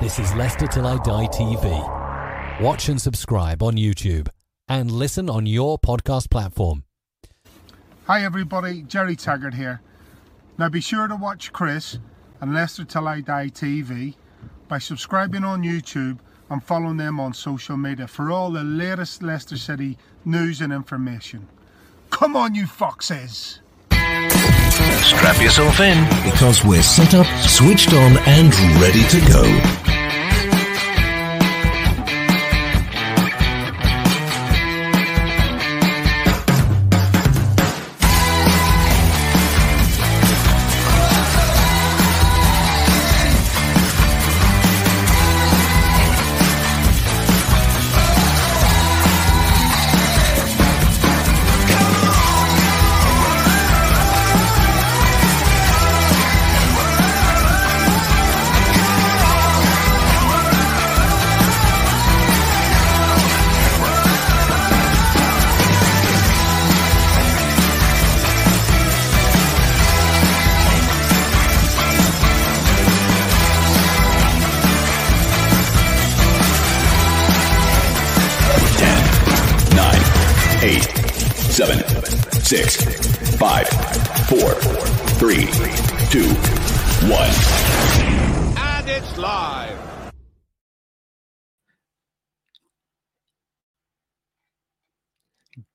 This is Leicester Till I Die TV. Watch and subscribe on YouTube and listen on your podcast platform. Hi everybody, Jerry Taggart here. Now be sure to watch Chris and Leicester Till I Die TV by subscribing on YouTube and following them on social media for all the latest Leicester City news and information. Come on, you foxes! Strap yourself in. Because we're set up, switched on, and ready to go.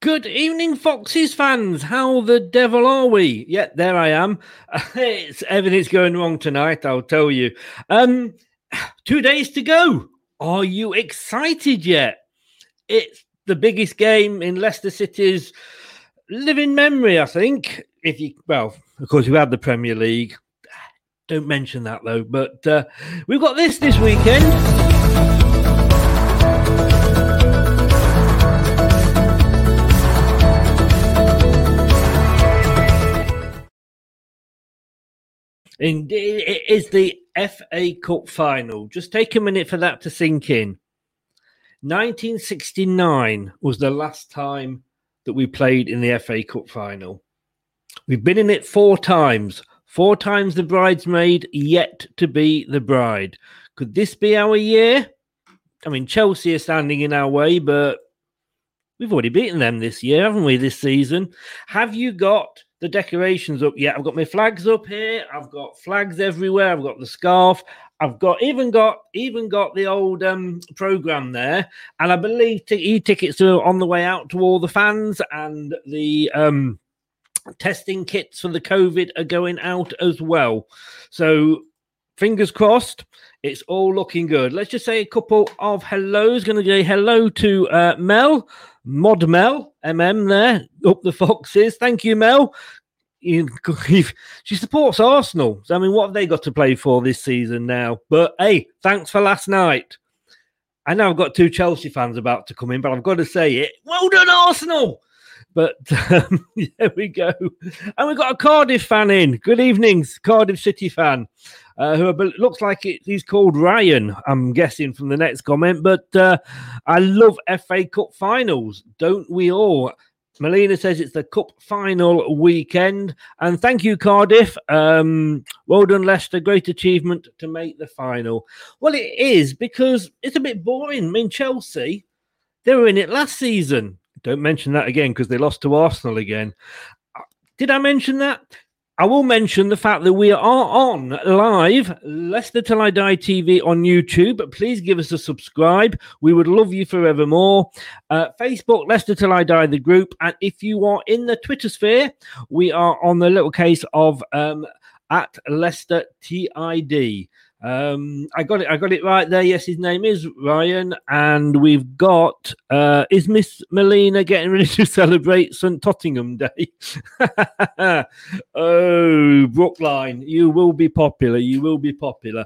Good evening, Foxes fans. How the devil are we? Yeah, there I am. It's everything's going wrong tonight, I'll tell you. Um, two days to go. Are you excited yet? It's the biggest game in Leicester City's living memory, I think. If you, well, of course, we had the Premier League. Don't mention that though. But uh, we've got this this weekend. And it is the FA Cup final. Just take a minute for that to sink in. 1969 was the last time that we played in the FA Cup final. We've been in it four times. Four times the bridesmaid, yet to be the bride. Could this be our year? I mean, Chelsea are standing in our way, but we've already beaten them this year, haven't we, this season? Have you got the decorations up yet? I've got my flags up here. I've got flags everywhere. I've got the scarf. I've got even got even got the old um program there, and I believe t- e-tickets are on the way out to all the fans, and the um testing kits for the COVID are going out as well. So fingers crossed, it's all looking good. Let's just say a couple of hellos. Going to say hello to uh, Mel, Mod Mel, MM there, up the foxes. Thank you, Mel. she supports Arsenal. So, I mean, what have they got to play for this season now? But hey, thanks for last night. I know I've got two Chelsea fans about to come in, but I've got to say it. Well done, Arsenal. But um, there we go. And we've got a Cardiff fan in. Good evenings, Cardiff City fan, uh, who looks like it, he's called Ryan, I'm guessing from the next comment. But uh, I love FA Cup finals, don't we all? Melina says it's the cup final weekend. And thank you, Cardiff. Um, well done, Leicester. Great achievement to make the final. Well, it is because it's a bit boring. I mean, Chelsea, they were in it last season. Don't mention that again because they lost to Arsenal again. Did I mention that? I will mention the fact that we are on live, Leicester Till I Die TV on YouTube. Please give us a subscribe. We would love you forevermore. Uh, Facebook, Leicester Till I Die, the group. And if you are in the Twitter sphere, we are on the little case of um, at Leicester TID. Um, I got it. I got it right there. Yes, his name is Ryan, and we've got. Uh, is Miss Melina getting ready to celebrate St Totteringham Day? oh, Brookline, you will be popular. You will be popular.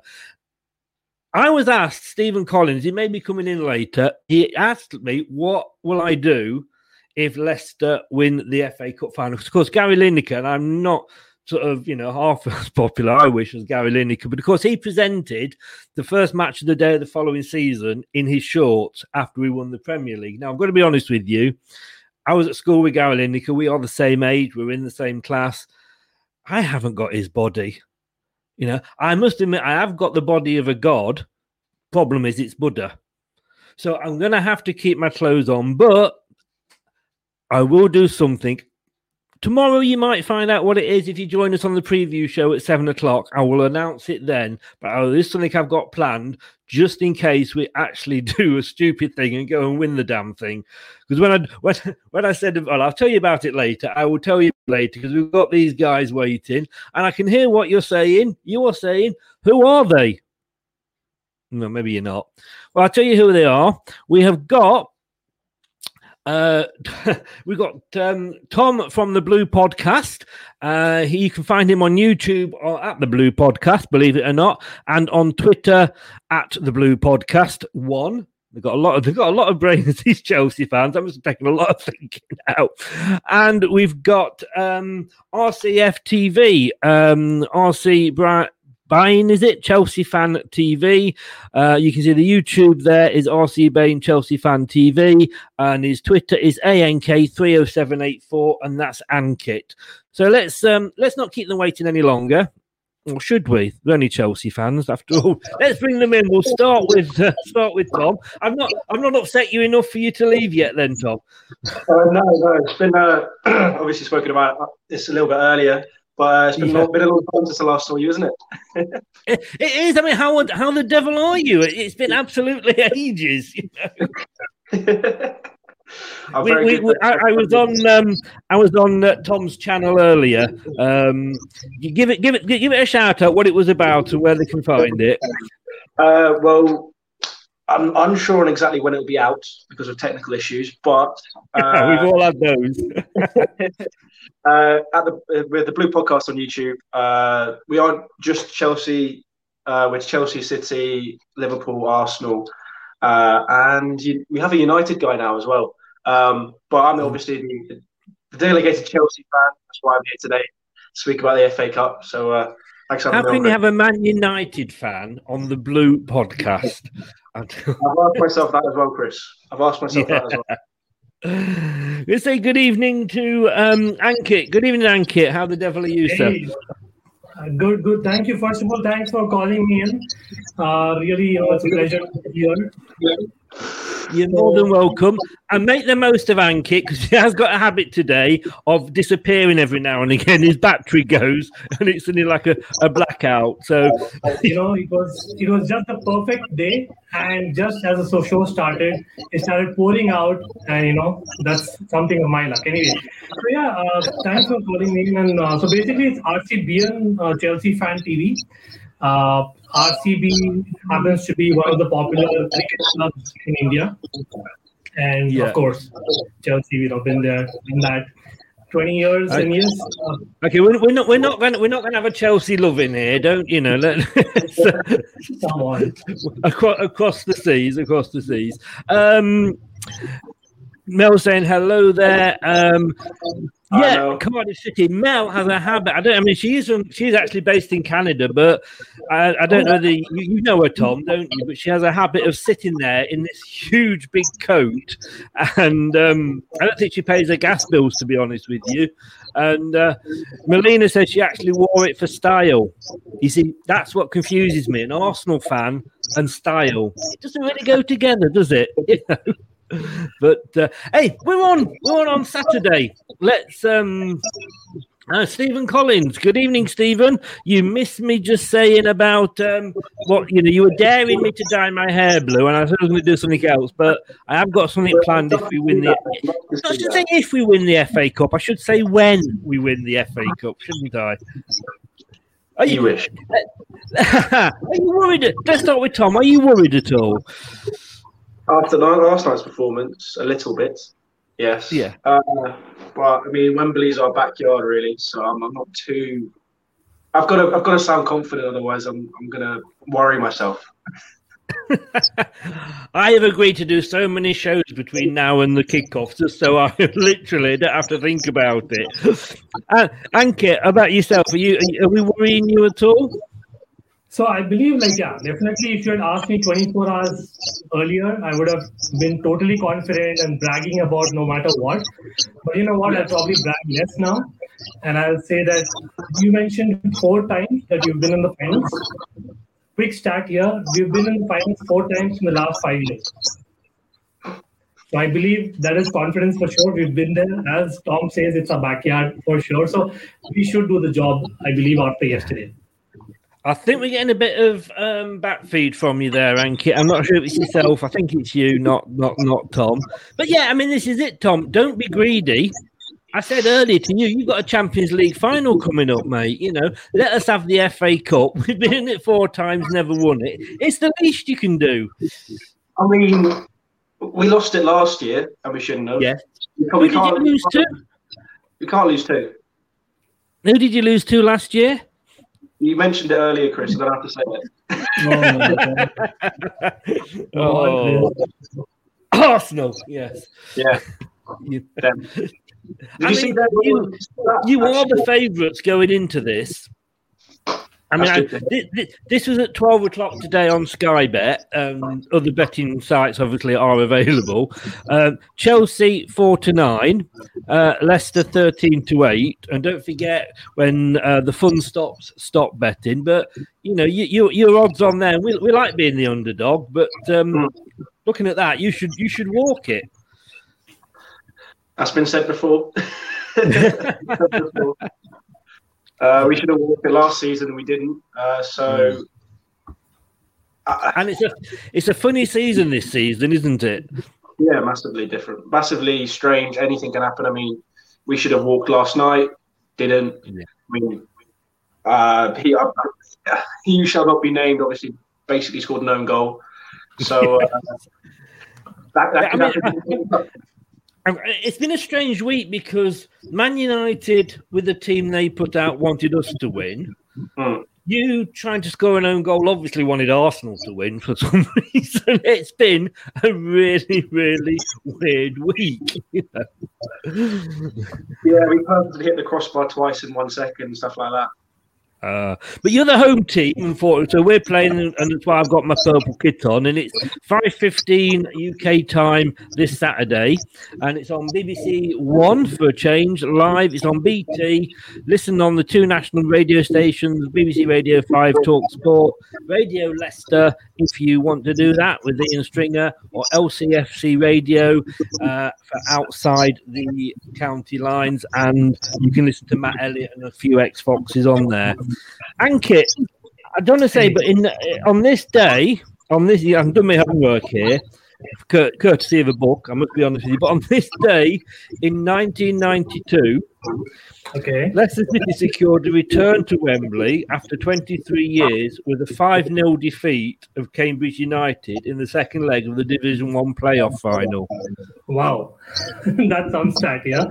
I was asked Stephen Collins. He may be coming in later. He asked me, "What will I do if Leicester win the FA Cup final?" Of course, Gary Lineker, and I'm not sort of, you know, half as popular, I wish, as Gary Lineker. But of course, he presented the first match of the day of the following season in his shorts after we won the Premier League. Now, I'm going to be honest with you. I was at school with Gary Lineker. We are the same age. We're in the same class. I haven't got his body. You know, I must admit, I have got the body of a god. Problem is, it's Buddha. So I'm going to have to keep my clothes on, but I will do something. Tomorrow, you might find out what it is if you join us on the preview show at seven o'clock. I will announce it then. But oh, this is something I've got planned just in case we actually do a stupid thing and go and win the damn thing. Because when I when, when I said, well, I'll tell you about it later. I will tell you later because we've got these guys waiting, and I can hear what you're saying. You are saying, who are they? No, maybe you're not. Well, I'll tell you who they are. We have got uh, we've got um, Tom from the Blue Podcast. Uh, he, you can find him on YouTube or at the Blue Podcast, believe it or not, and on Twitter at the Blue Podcast One. They've got a lot of they've got a lot of brains. These Chelsea fans. I'm just taking a lot of thinking out. And we've got um, RCF TV, um, RC Brian. Bain, is it? Chelsea Fan TV. Uh, you can see the YouTube there is RC Bain Chelsea Fan TV, and his Twitter is ANK30784, and that's Ankit. So let's um, let's not keep them waiting any longer. Or should we? They're only Chelsea fans, after all. Let's bring them in. We'll start with uh, start with Tom. I'm not I'm not upset you enough for you to leave yet, then, Tom. Uh, no, no. It's been uh, obviously spoken about this a little bit earlier. But it's been, yeah. a, been a long time since I last saw you, isn't it? it? It is. I mean, how how the devil are you? It's been absolutely ages. You know? we, we, we, I, I, was on um, I was on uh, Tom's channel earlier. Um, give it give it give it a shout out what it was about and where they can find it. Uh, well, I'm unsure on exactly when it'll be out because of technical issues, but uh, we've all had those. uh, at the uh, with the Blue Podcast on YouTube, uh, we aren't just Chelsea. Uh, with Chelsea, City, Liverpool, Arsenal, uh, and you, we have a United guy now as well. Um, but I'm obviously the, the, delegated Chelsea fan. That's why I'm here today to speak about the FA Cup. So. Thanks How can you have a Man United fan on the Blue podcast? I've asked myself that as well, Chris. I've asked myself yeah. that as well. Let's say good evening to um, Ankit. Good evening, Ankit. How the devil are you, hey. sir? Uh, good, good. Thank you. First of all, thanks for calling me in. Uh, really, you know, it's a pleasure to be here. You're more than welcome. And make the most of Ankit because he has got a habit today of disappearing every now and again. His battery goes and it's only like a, a blackout. So you know, it was it was just a perfect day. And just as the show started, it started pouring out, and you know, that's something of my luck. Anyway, so yeah, uh, thanks for calling me. And uh, so basically, it's RCBN uh, Chelsea Fan TV. Uh, RCB happens to be one of the popular cricket clubs in India, and yeah. of course, Chelsea. Know, been there in that. 20 years, and yes, uh, Okay, we're, we're not we're not to we're not going to have a Chelsea love in here, don't you know? On. across, across the seas, across the seas. Um, Mel saying hello there. Um, yeah, Cardiff City. Mel has a habit. I don't. I mean, she's from, she's actually based in Canada, but I, I don't know the. You, you know her, Tom, don't you? But she has a habit of sitting there in this huge big coat, and um, I don't think she pays her gas bills, to be honest with you. And uh, Melina said she actually wore it for style. You see, that's what confuses me: an Arsenal fan and style. It doesn't really go together, does it? You know? But uh, hey, we're on. We're on on Saturday. Let's um. Uh, Stephen Collins. Good evening, Stephen. You missed me just saying about um, what you know. You were daring me to dye my hair blue, and I said I was going to do something else. But I have got something planned if we win the. I should say if we win the FA Cup. I should say when we win the FA Cup, shouldn't I? Are you wish? Are you worried? Let's start with Tom. Are you worried at all? After last night's performance, a little bit, yes. Yeah. Uh, but I mean, Wembley's our backyard, really. So I'm, I'm not too. I've got to. I've got to sound confident. Otherwise, I'm. I'm gonna worry myself. I have agreed to do so many shows between now and the kickoff, just so I literally don't have to think about it. Uh, Ankit, about yourself, are you are we worrying you at all? So I believe, like, yeah, definitely. If you had asked me 24 hours earlier, I would have been totally confident and bragging about no matter what. But you know what? I'll probably brag less now, and I'll say that you mentioned four times that you've been in the finals. Quick stat here: we've been in the finals four times in the last five years. So I believe that is confidence for sure. We've been there, as Tom says, it's a backyard for sure. So we should do the job. I believe after yesterday. I think we're getting a bit of um, back feed from you there, Ankit. I'm not sure if it's yourself. I think it's you, not not not Tom. But yeah, I mean, this is it, Tom. Don't be greedy. I said earlier to you, you've got a Champions League final coming up, mate. You know, let us have the FA Cup. We've been in it four times, never won it. It's the least you can do. I mean, we lost it last year, and we shouldn't have. Yeah. We Who can't, did you lose to? We can't lose two. Who did you lose to last year? You mentioned it earlier, Chris. I don't have to say it. Oh, oh, oh Arsenal. Yes. Yeah. You, Them. I you see mean, you, you are the favourites going into this. I mean, I, That's good. thi- thi- this was at 12 o'clock today on Sky Bet. Um, other betting sites obviously are available. Um, Chelsea 4 to 9, uh, Leicester 13 to 8. And don't forget when uh, the fun stops, stop betting. But, you know, you, you, your odds on there. We, we like being the underdog, but um, looking at that, you should you should walk it. That's been said before. uh, we should have walked it last season. We didn't. Uh, so and it's a it's a funny season this season, isn't it? yeah, massively different, massively strange. Anything can happen. I mean, we should have walked last night. Didn't. I mean, uh, he uh, he shall not be named. Obviously, basically scored an own goal. So uh, that, that I mean, It's been a strange week because Man United, with the team they put out, wanted us to win. Hmm. You trying to score an own goal obviously wanted Arsenal to win for some reason. It's been a really, really weird week. Yeah, we purposely hit the crossbar twice in one second, stuff like that. Uh, but you're the home team, unfortunately. So we're playing, and that's why I've got my purple kit on. And it's 5:15 UK time this Saturday, and it's on BBC One for a change live. It's on BT. Listen on the two national radio stations: BBC Radio Five, Talk Sport, Radio Leicester. If you want to do that with Ian Stringer, or LCFC Radio uh, for outside the county lines, and you can listen to Matt Elliott and a few X Foxes on there. Ankit, I don't want to say, but in on this day, on this, I've done my homework here. cur- courtesy of a book. I must be honest with you. But on this day in 1992, okay, Leicester City secured a return to Wembley after 23 years with a 5 0 defeat of Cambridge United in the second leg of the Division One playoff final. Wow, that sounds sad, yeah.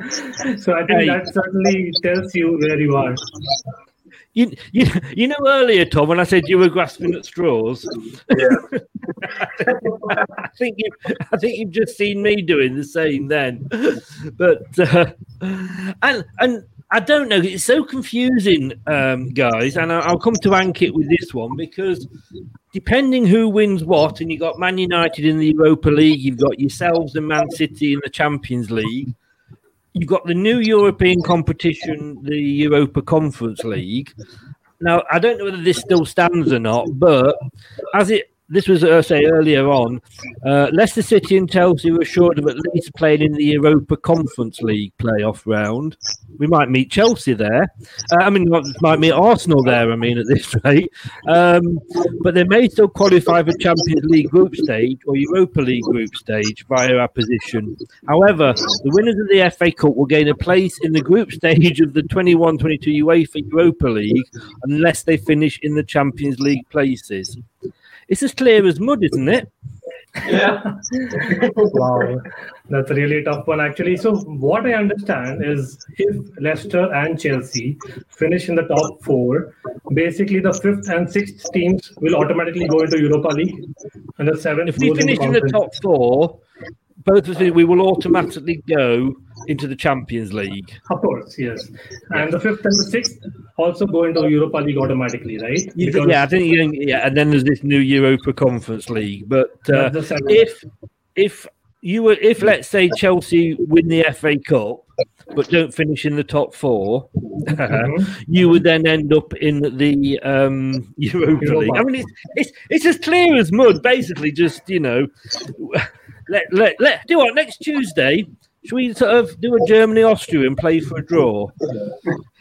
So I think Hey. that certainly tells you where you are. You, you, you know earlier, Tom, when I said you were grasping at straws. Yeah. I think you, I think you've just seen me doing the same then. But uh, and and I don't know. It's so confusing, um, guys. And I- I'll come to Ankit with this one because depending who wins what, and you've got Man United in the Europa League, you've got yourselves and Man City in the Champions League. You've got the new European competition, the Europa Conference League. Now, I don't know whether this still stands or not, but as it this was, uh, say, earlier on, uh, Leicester City and Chelsea were short of at least playing in the Europa Conference League playoff round. We might meet Chelsea there. Uh, I mean, might meet Arsenal there. I mean, at this rate, um, but they may still qualify for Champions League group stage or Europa League group stage via our position. However, the winners of the FA Cup will gain a place in the group stage of the 21-22 UEFA Europa League unless they finish in the Champions League places. It's as clear as mud, isn't it? Yeah. wow, that's a really tough one, actually. So, what I understand is if Leicester and Chelsea finish in the top four, basically the fifth and sixth teams will automatically go into Europa League, and the seventh. If we goes into finish in the top four, both of us, we will automatically go into the Champions League. Of course, yes. And the fifth and the sixth also go into Europa League automatically, right? Because- yeah, I think you yeah, and then there's this new Europa Conference League. But uh, That's the seventh. if if you were if let's say Chelsea win the FA Cup but don't finish in the top 4 Mm-hmm. you would then end up in the um, Europa Europa. League. I mean, it's, it's it's as clear as mud. Basically, just you know, let let let do what next Tuesday. Should we sort of do a Germany Austria and play for a draw?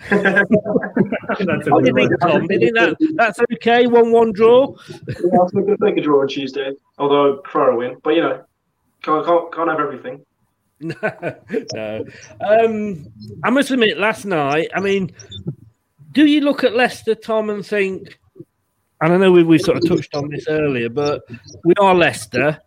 That's a What do you think. Tom? Do you think that, that's okay? One one draw. Yeah, I was going to make a draw on Tuesday, although prefer a win. But you know, can't can't, can't have everything. No, no. Um, I must admit, last night, I mean, do you look at Leicester, Tom, and think, and I know we, we sort of touched on this earlier, but we are Leicester.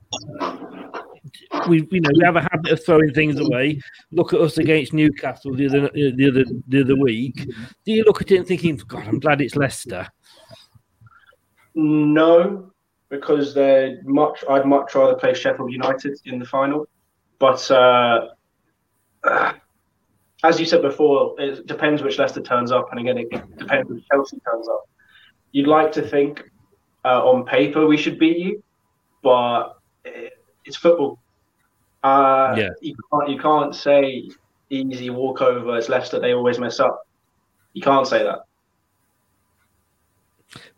We, you know, we have a habit of throwing things away. Look at us against Newcastle the other, the other, the other week. Do you look at it and thinking, God, I'm glad it's Leicester? No, because they're much. I'd much rather play Sheffield United in the final. But uh, as you said before, it depends which Leicester turns up, and again, it depends which Chelsea turns up. You'd like to think uh, on paper we should beat you, but it, it's football. Uh, Yeah. you can't you can't say easy walkover. It's Leicester. They always mess up. You can't say that.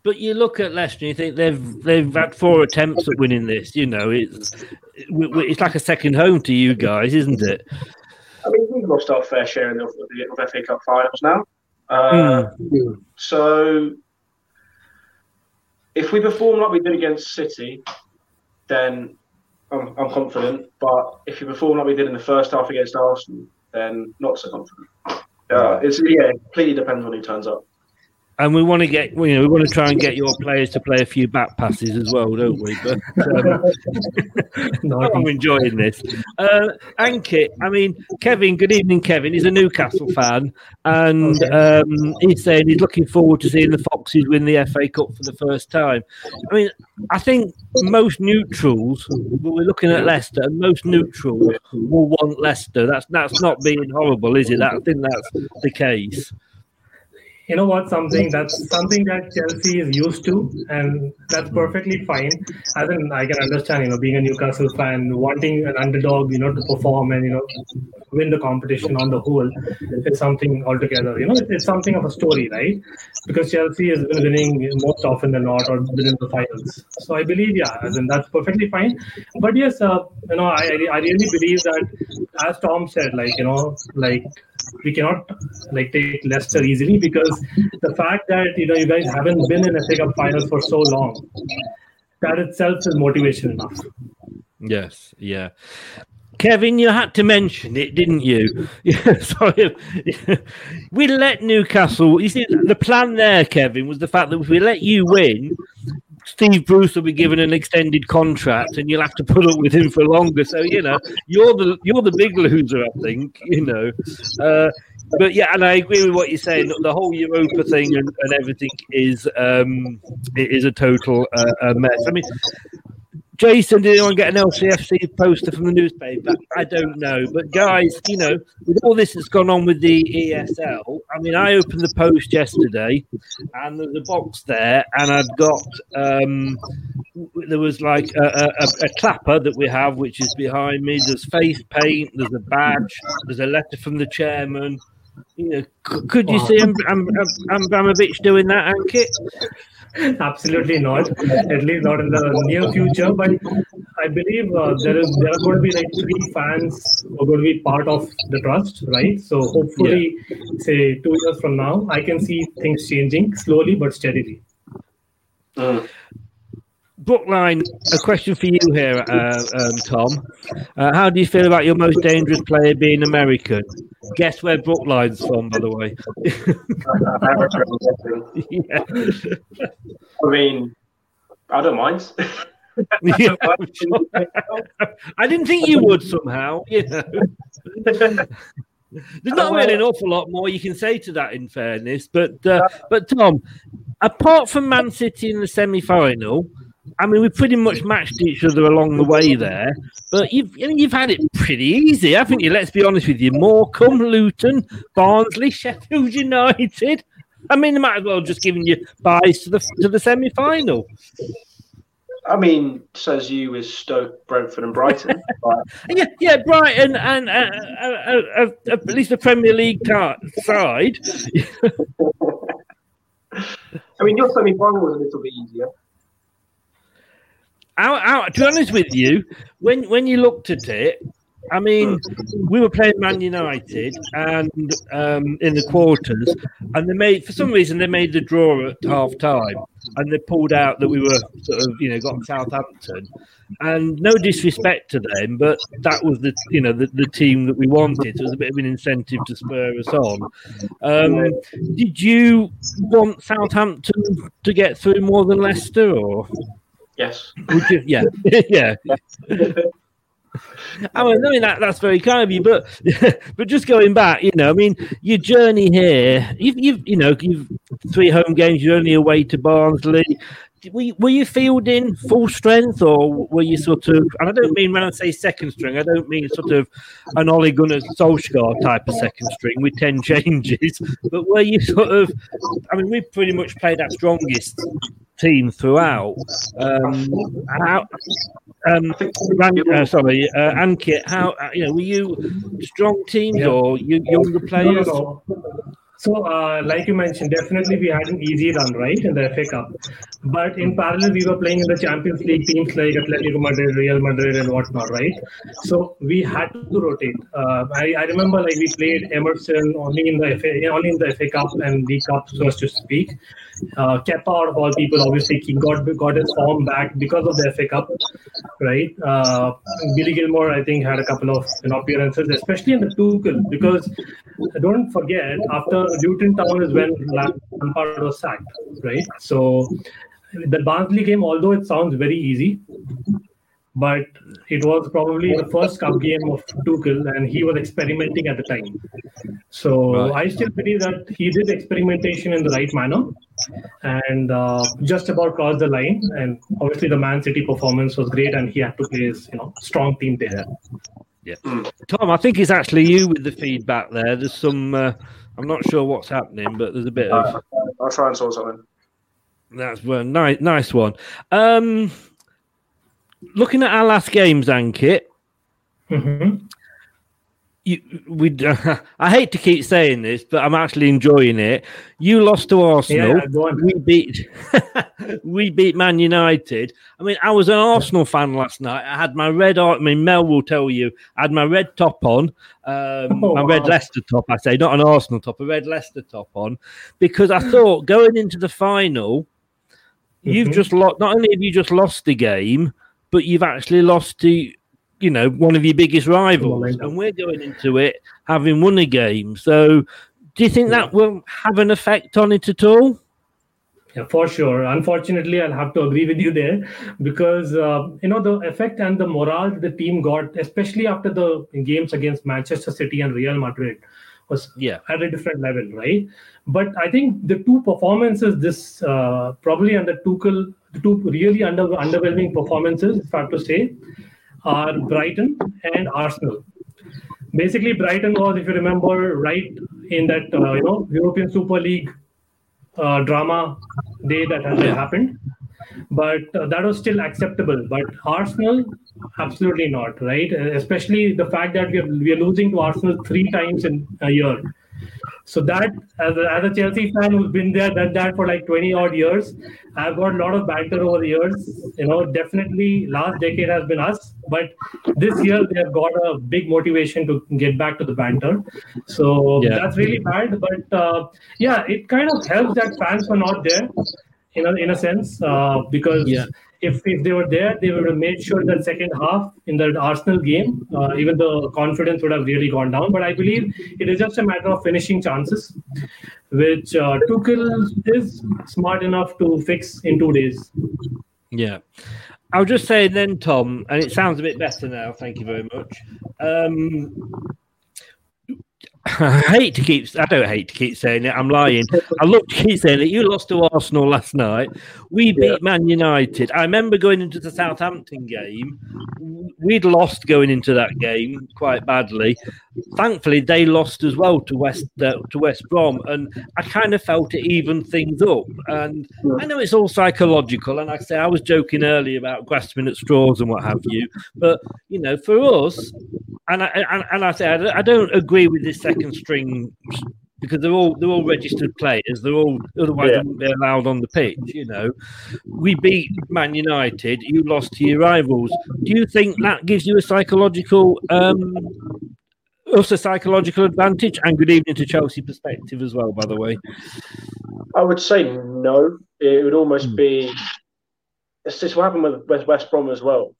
But you look at Leicester and you think they've they've had four attempts at winning this. You know, it's it's like a second home to you guys, isn't it? I mean, we've lost our fair share in the, of the FA Cup finals now. Uh, So, if we perform like we did against City, then I'm, I'm confident. But if you perform like we did in the first half against Arsenal, then not so confident. Uh, it's yeah, it completely depends on who turns up. And we want to get, you know, we want to try and get your players to play a few back passes as well, don't we? But um, I'm enjoying this. Uh, Ankit, I mean, Kevin. Good evening, Kevin. He's a Newcastle fan, and um, he's saying he's looking forward to seeing the Foxes win the FA Cup for the first time. I mean, I think most neutrals, we're looking at Leicester, and most neutrals will want Leicester. That's that's not being horrible, is it? That, I think that's the case. You know what something that's something that chelsea is used to and that's perfectly fine. As in i can understand you know being a newcastle fan wanting an underdog you know to perform and you know win the competition on the whole is something altogether you know it's, it's something of a story right? Because chelsea has been winning most often than not or within the finals. So i believe yeah as in that's perfectly fine. But yes uh, you know I, I really believe that as tom said like you know like we cannot like take Leicester easily because the fact that you know you guys haven't been in a FA Cup finals for so long, that itself is motivation enough. Yes, yeah. Kevin, you had to mention it, didn't you? Yeah, sorry. we let Newcastle. You see, the plan there, Kevin, was the fact that if we let you win, Steve Bruce will be given an extended contract, and you'll have to put up with him for longer. So you know, you're the you're the big loser, I think. You know, uh, but yeah, and I agree with what you're saying. The whole Europa thing and, and everything is um, is a total uh, a mess. I mean, Jason, did anyone get an LCFC poster from the newspaper? I don't know. But guys, you know, with all this that's gone on with the ESL, I mean, I opened the post yesterday and there's a box there, and I've got um, there was like a, a, a clapper that we have, which is behind me. There's face paint, there's a badge, there's a letter from the chairman. You know, could you see Am- Am- Am- Abramovich doing that, Ankit? Absolutely not. At least not in the near future. But I believe uh, there is there are going to be like three fans who are going to be part of the trust, right? So hopefully, say two years from now, I can see things changing slowly but steadily. Brookline, a question for you here, uh, um, Tom. Uh, how do you feel about your most dangerous player being American? Guess where Brookline's from, by the way. yeah. I mean, I don't mind. Yeah. I didn't think you would somehow. You know, there's not really an awful lot more you can say to that. In fairness, but uh, but Tom, apart from Man City in the semi-final, I mean, we pretty much matched each other along the way there. But you've you've had it pretty easy, haven't you? Let's be honest with you. Morecambe, Luton, Barnsley, Sheffield United. I mean, they might as well just giving you byes to the to the semi-final. I mean, says you with Stoke, Brentford, and Brighton. Yeah, yeah, Brighton and uh, uh, uh, uh, uh, at least the Premier League tar- side. I mean, your semi-final was a little bit easier. Our, our, to be honest with you, when when you looked at it, I mean, we were playing Man United and um, in the quarters, and they made for some reason they made the draw at half time, and they pulled out that we were sort of you know got Southampton, and no disrespect to them, but that was the you know the, the team that we wanted. It was a bit of an incentive to spur us on. Um, did you want Southampton to get through more than Leicester, or Yes. would you? Yeah, yeah. I mean, I mean that, that's very kind of you, but but just going back, you know, I mean, your journey here, you've, you've you know, you've three home games. You're only away to Barnsley. Were you, were you fielding full strength, or were you sort of? And I don't mean when I say second string, I don't mean sort of an Ole Gunnar Solskjaer type of second string with ten changes. But were you sort of? I mean, we pretty much played our strongest team throughout. Um, how, um, Ran- uh, sorry, uh, Ankit, how uh, you know were you strong teams Yeah. or you, younger No, no, players? no. So, uh, like you mentioned, definitely we had an easy run, right, in the FA Cup. But in parallel, we were playing in the Champions League teams like Atletico Madrid, Real Madrid, and whatnot, right? So we had to rotate. Uh, I, I remember like we played Emerson only in the FA, only in the FA Cup and the Cup, so as to speak. Uh, Kepa, of all people, obviously he got got his form back because of the FA Cup, right? Uh, Billy Gilmour, I think, had a couple of you know, appearances, especially in the Tuchel, because don't forget after Luton Town is when Lampard was sacked, right? So the Barnsley game, although it sounds very easy, but it was probably the first cup game of Tuchel, and he was experimenting at the time. So I still believe that he did experimentation in the right manner, and uh, just about crossed the line. And obviously, the Man City performance was great, and he had to play his you know strong team there. Yeah. Tom, I think it's actually you with the feedback there. There's some, uh, I'm not sure what's happening, but there's a bit of. Uh, I'll try and sort something. That's one nice, nice one. Um, looking at our last games, Ankit, Mm-hmm. You, we. I hate to keep saying this, but I'm actually enjoying it. You lost to Arsenal. Yeah. We beat. we beat Man United. I mean, I was an Arsenal fan last night. I had my red. I mean, Mel will tell you. I had my red top on, um, Oh, my red wow. Leicester top. I say, not an Arsenal top, a red Leicester top on, because I thought going into the final, you've Mhm. just lost. Not only have you just lost the game, but you've actually lost to, you know, one of your biggest rivals, and we're going into it having won a game. So, do you think that will have an effect on it at all? Yeah, for sure. Unfortunately, I'll have to agree with you there because uh, you know the effect and the morale the team got, especially after the games against Manchester City and Real Madrid, was yeah at a different level, right? But I think the two performances, this uh, probably under Tuchel, the two really under underwhelming performances, if I have to say, are Brighton and Arsenal. Basically, Brighton was, if you remember, right in that uh, you know European Super League uh, drama day that has happened. But uh, that was still acceptable. But arsenal absolutely not right? Especially the fact that we are, we are losing to arsenal three times in a year so that as a, as a chelsea fan who's been there done that for like 20 odd years i've got a lot of banter over the years you know definitely last decade has been us but this year they have got a big motivation to get back to the banter so Yeah. that's really bad but uh, yeah it kind of helps that fans were not there in a, in a sense uh, because Yeah. If, if they were there they would have made sure that second half in the arsenal game uh, even the confidence would have really gone down but i believe it is just a matter of finishing chances which uh, Tuchel is smart enough to fix in two days Yeah. I'll just say then, Tom, and it sounds a bit better now. Thank you very much. Um, I hate to keep. I don't hate to keep saying it. I'm lying. I love to keep saying it. You lost to Arsenal last night. We beat Man United. I remember going into the Southampton game. We'd lost going into that game quite badly. Thankfully, they lost as well to West uh, to West Brom, and I kind of felt it evened things up. And I know it's all psychological, and I say I was joking earlier about grasping at straws and what have you. But you know, for us, and I and, and I say I don't agree with this second string because they're all they're all registered players. They're all otherwise Yeah. they wouldn't be allowed on the pitch. You know, we beat Man United. You lost to your rivals. Do you think that gives you a psychological um us a psychological advantage? And good evening to Chelsea perspective as well, by the way. I would say no. It would almost be. It's just what happened with West Brom as well.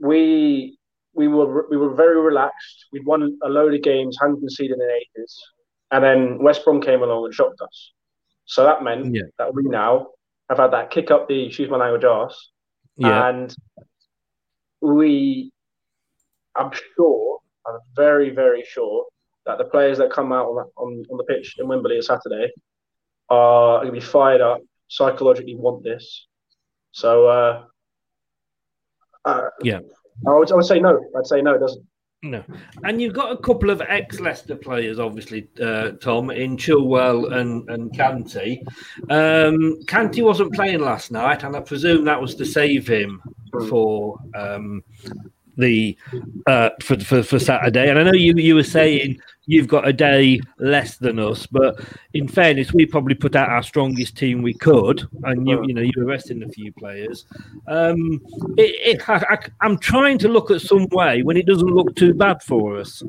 We we were we were very relaxed. We'd won a load of games, hadn't conceded in ages, and then West Brom came along and shocked us. So that meant Yeah. that we now have had that kick up the excuse my language arse, Yeah. and we, I'm sure, I'm very very sure that the players that come out on on, on the pitch in Wembley on Saturday are going to be fired up, psychologically want this. So, uh, uh, Yeah. I would, I would say no. I'd say no. It doesn't. No, and you've got a couple of ex-Leicester players, obviously, uh, Tom, in Chilwell and and Kante. Um, Kante wasn't playing last night, and I presume that was to save him for um, the uh, for, for for Saturday. And I know you you were saying you've got a day less than us, but in fairness, we probably put out our strongest team we could, and you you know you were resting a few players. Um, it, it, I, I, I'm trying to look at some way when it doesn't look too bad for us.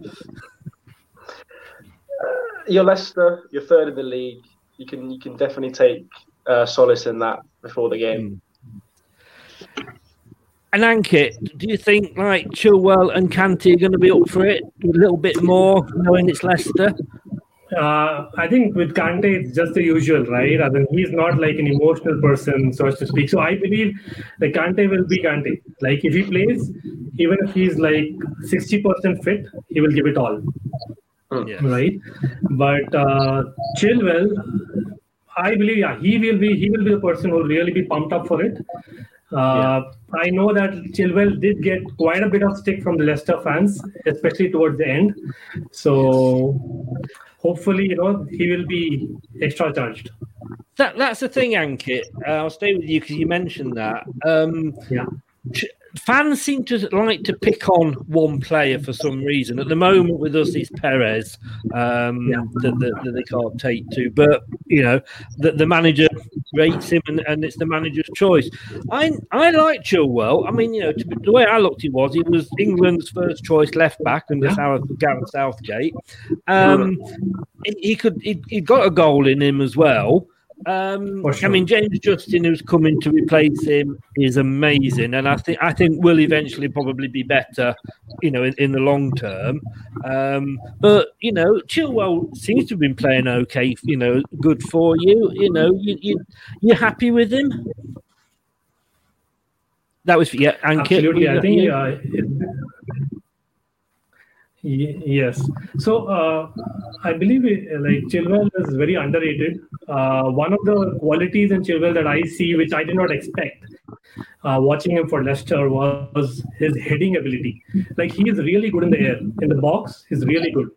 You're Leicester. You're third in the league. You can you can definitely take uh, solace in that before the game. And Ankit, do you think like Chilwell and Kante are going to be up for it a little bit more, knowing it's Leicester? Uh, I think with Kante, it's just the usual, right? I mean, he's not like an emotional person, so to speak. So I believe that Kante will be Kante. Like if he plays, even if he's like 60% fit, he will give it all. Right? But uh, Chilwell, I believe, yeah, he will be he will be the person who will really be pumped up for it. Uh, I know that Chilwell did get quite a bit of stick from the Leicester fans, especially towards the end. So hopefully, you know, he will be extra charged. That that's the thing, Ankit. Uh, I'll stay with you because you mentioned that. Um, yeah. Fans seem to like to pick on one player for some reason. At the moment, with us, it's Perez um, that, that, that they can't take to. But you know, the, the manager rates him, and, and it's the manager's choice. I I like Chilwell. I mean, you know, to, the way I looked, he was he was England's first choice left back under South, Gareth Southgate. Um, he, he could he, he got a goal in him as well. Um, For I mean, James Justin, who's coming to replace him, is amazing, and I think I think will eventually probably be better, you know, in, in the long term. Um, but you know, Chilwell seems to have been playing okay, you know, good for you. You know, you, you you're happy with him. That was yeah, Ankit. Absolutely. I think uh, yes. So uh, I believe it, like Chilwell is very underrated. Uh, one of the qualities in Chilwell that I see, which I did not expect, uh, watching him for Leicester, was his heading ability. Like he is really good in the air, in the box. He's really good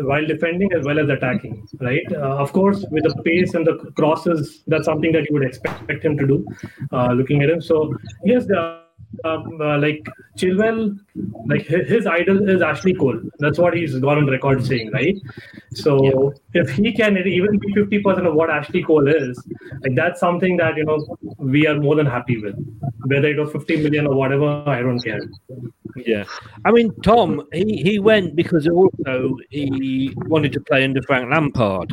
while defending as well as attacking. Right. Uh, of course, with the pace and the crosses, that's something that you would expect him to do. Uh, looking at him, so yes, the um, uh, like Chilwell, like his, his idol is Ashley Cole. That's what he's gone on record saying, right? So if he can even be fifty percent of what Ashley Cole is, like that's something that you know we are more than happy with. Whether it was fifty million or whatever, I don't care. Yeah, I mean, Tom, he, he went because also he wanted to play under Frank Lampard.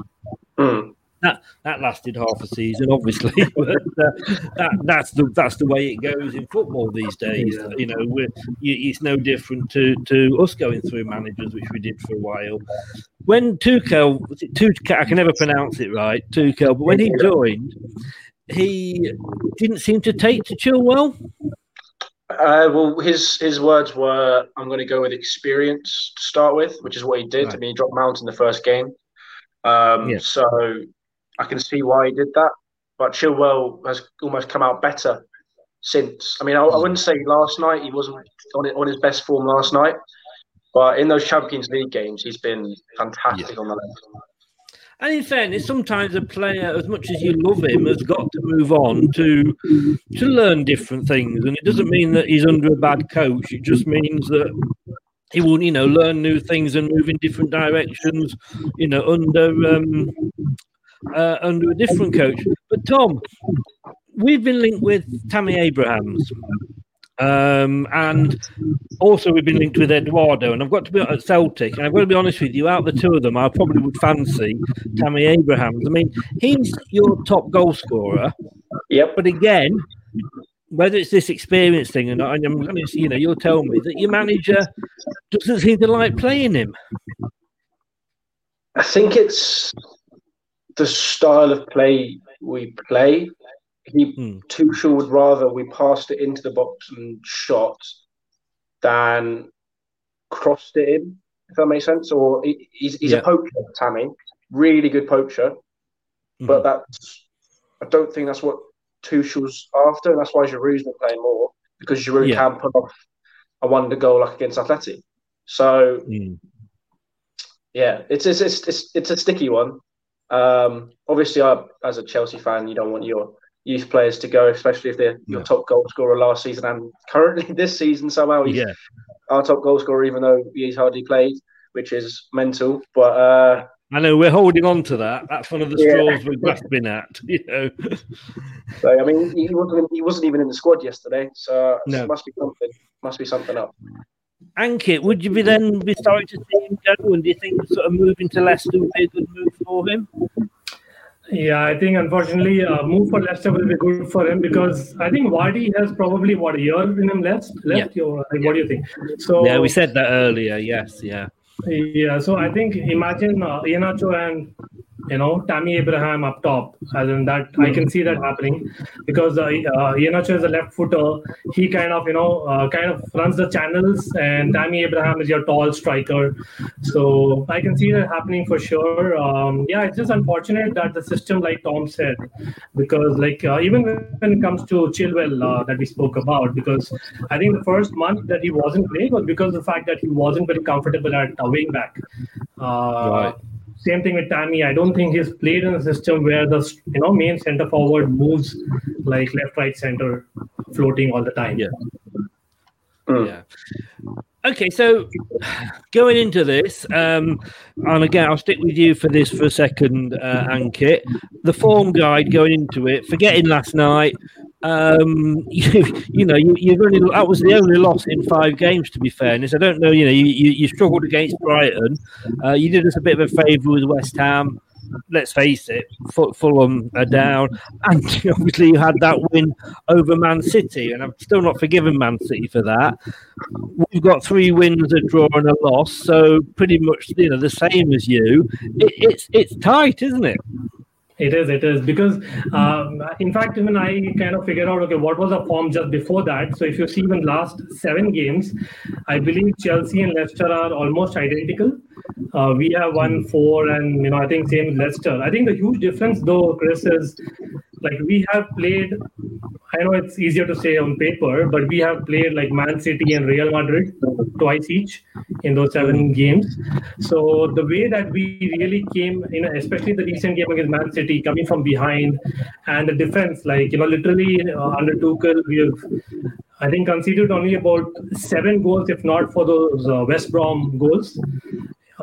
That that lasted half a season, obviously, but uh, that that's the that's the way it goes in football these days. You know, we're, it's no different to to us going through managers, which we did for a while. When Tuchel, was it Tuchel? I can never pronounce it right, Tuchel. But when he joined, he didn't seem to take to Chilwell. Uh, well, his his words were, "I'm going to go with experience to start with," which is what he did. I mean, he dropped Mount in the first game, um, Yeah. so I can see why he did that. But Chilwell has almost come out better since. I mean, I, I wouldn't say last night he wasn't on it, on his best form last night, but in those Champions League games, he's been fantastic on the left. And in fairness, sometimes a player, as much as you love him, has got to move on to to learn different things. And it doesn't mean that he's under a bad coach. It just means that he will, you know, learn new things and move in different directions. You know, under um, uh, under a different coach. But Tom, we've been linked with Tammy Abrahams. Um, and also we've been linked with Eduardo, and I've got to be at Celtic, and I've got to be honest with you. Out of the two of them, I probably would fancy Tammy Abrahams. I mean, he's your top goal scorer. Yep. But again, whether it's this experience thing or not, and I'm going to, you know, you'll tell me that your manager doesn't seem to like playing him. I think it's the style of play we play. He hmm. Tuchel would rather we passed it into the box and shot than crossed it in. If that makes sense, or he, he's he's Yeah. a poacher, Tammy, really good poacher, but mm-hmm. that's I don't think that's what Tuchel's after, that's why Giroud's been playing more because Giroud Yeah. can put off a wonder goal like against Athletic. So hmm. yeah, it's it's it's it's, it's a sticky one. Um, obviously, I, as a Chelsea fan, you don't want your youth players to go, especially if they're your top goal scorer last season and currently this season somehow he's Yeah. our top goal scorer, even though he's hardly played, which is mental. But uh, I know we're holding on to that. That's one of the Yeah. straws we're grasping at. You know. so I mean, he wasn't he wasn't even in the squad yesterday, so No. it must be something must be something up. Ankit, would you be then be sorry to see him go? And do you think sort of moving to Leicester would be a good move for him? Yeah, I think unfortunately, uh, move for Leicester will be good for him because I think Vardy has probably what a year in him left. Left, Or, like, what do you think? So yeah, we said that earlier. Yes, yeah. Yeah, so I think imagine uh, Iheanacho and you know Tammy Abraham up top, as in that I can see that happening because uh, uh, is a left footer. He kind of you know uh, kind of runs the channels, and Tammy Abraham is your tall striker. So I can see that happening for sure. Um, yeah, it's just unfortunate that the system, like Tom said, because like uh, even when it comes to Chilwell uh, that we spoke about, because I think the first month that he wasn't playing was because of the fact that he wasn't very comfortable at a wing back. Uh, Right. Same thing with Tammy. I don't think he's played in a system where the you know main center forward moves like left, right, center, floating all the time. Yeah. Hmm. Yeah. Okay, so going into this, um, and again, I'll stick with you for this for a second, uh, Ankit. The form guide going into it, forgetting last night, um, you, you know, you, you've only that was the only loss in five games. To be fairness, I don't know. You know, you, you, you struggled against Brighton. Uh, you did us a bit of a favour with West Ham. Let's face it, Fulham are down, and obviously you had that win over Man City, and I'm still not forgiven Man City for that. We've got three wins, a draw, and a loss, so pretty much you know the same as you. It, it's it's tight, isn't it? It is, it is because, um, in fact, even I kind of figured out okay, what was the form just before that. So if you see even last seven games, I believe Chelsea and Leicester are almost identical. Uh, we have won four, and you know I think same Leicester. I think the huge difference though, Chris, is like we have played i know it's easier to say on paper but we have played like man city and real madrid twice each in those seven games. So the way that we really came you know especially the recent game against man city coming from behind and the defense like you know literally uh, under tuchel we have I think conceded only about seven goals, if not for those uh, West Brom goals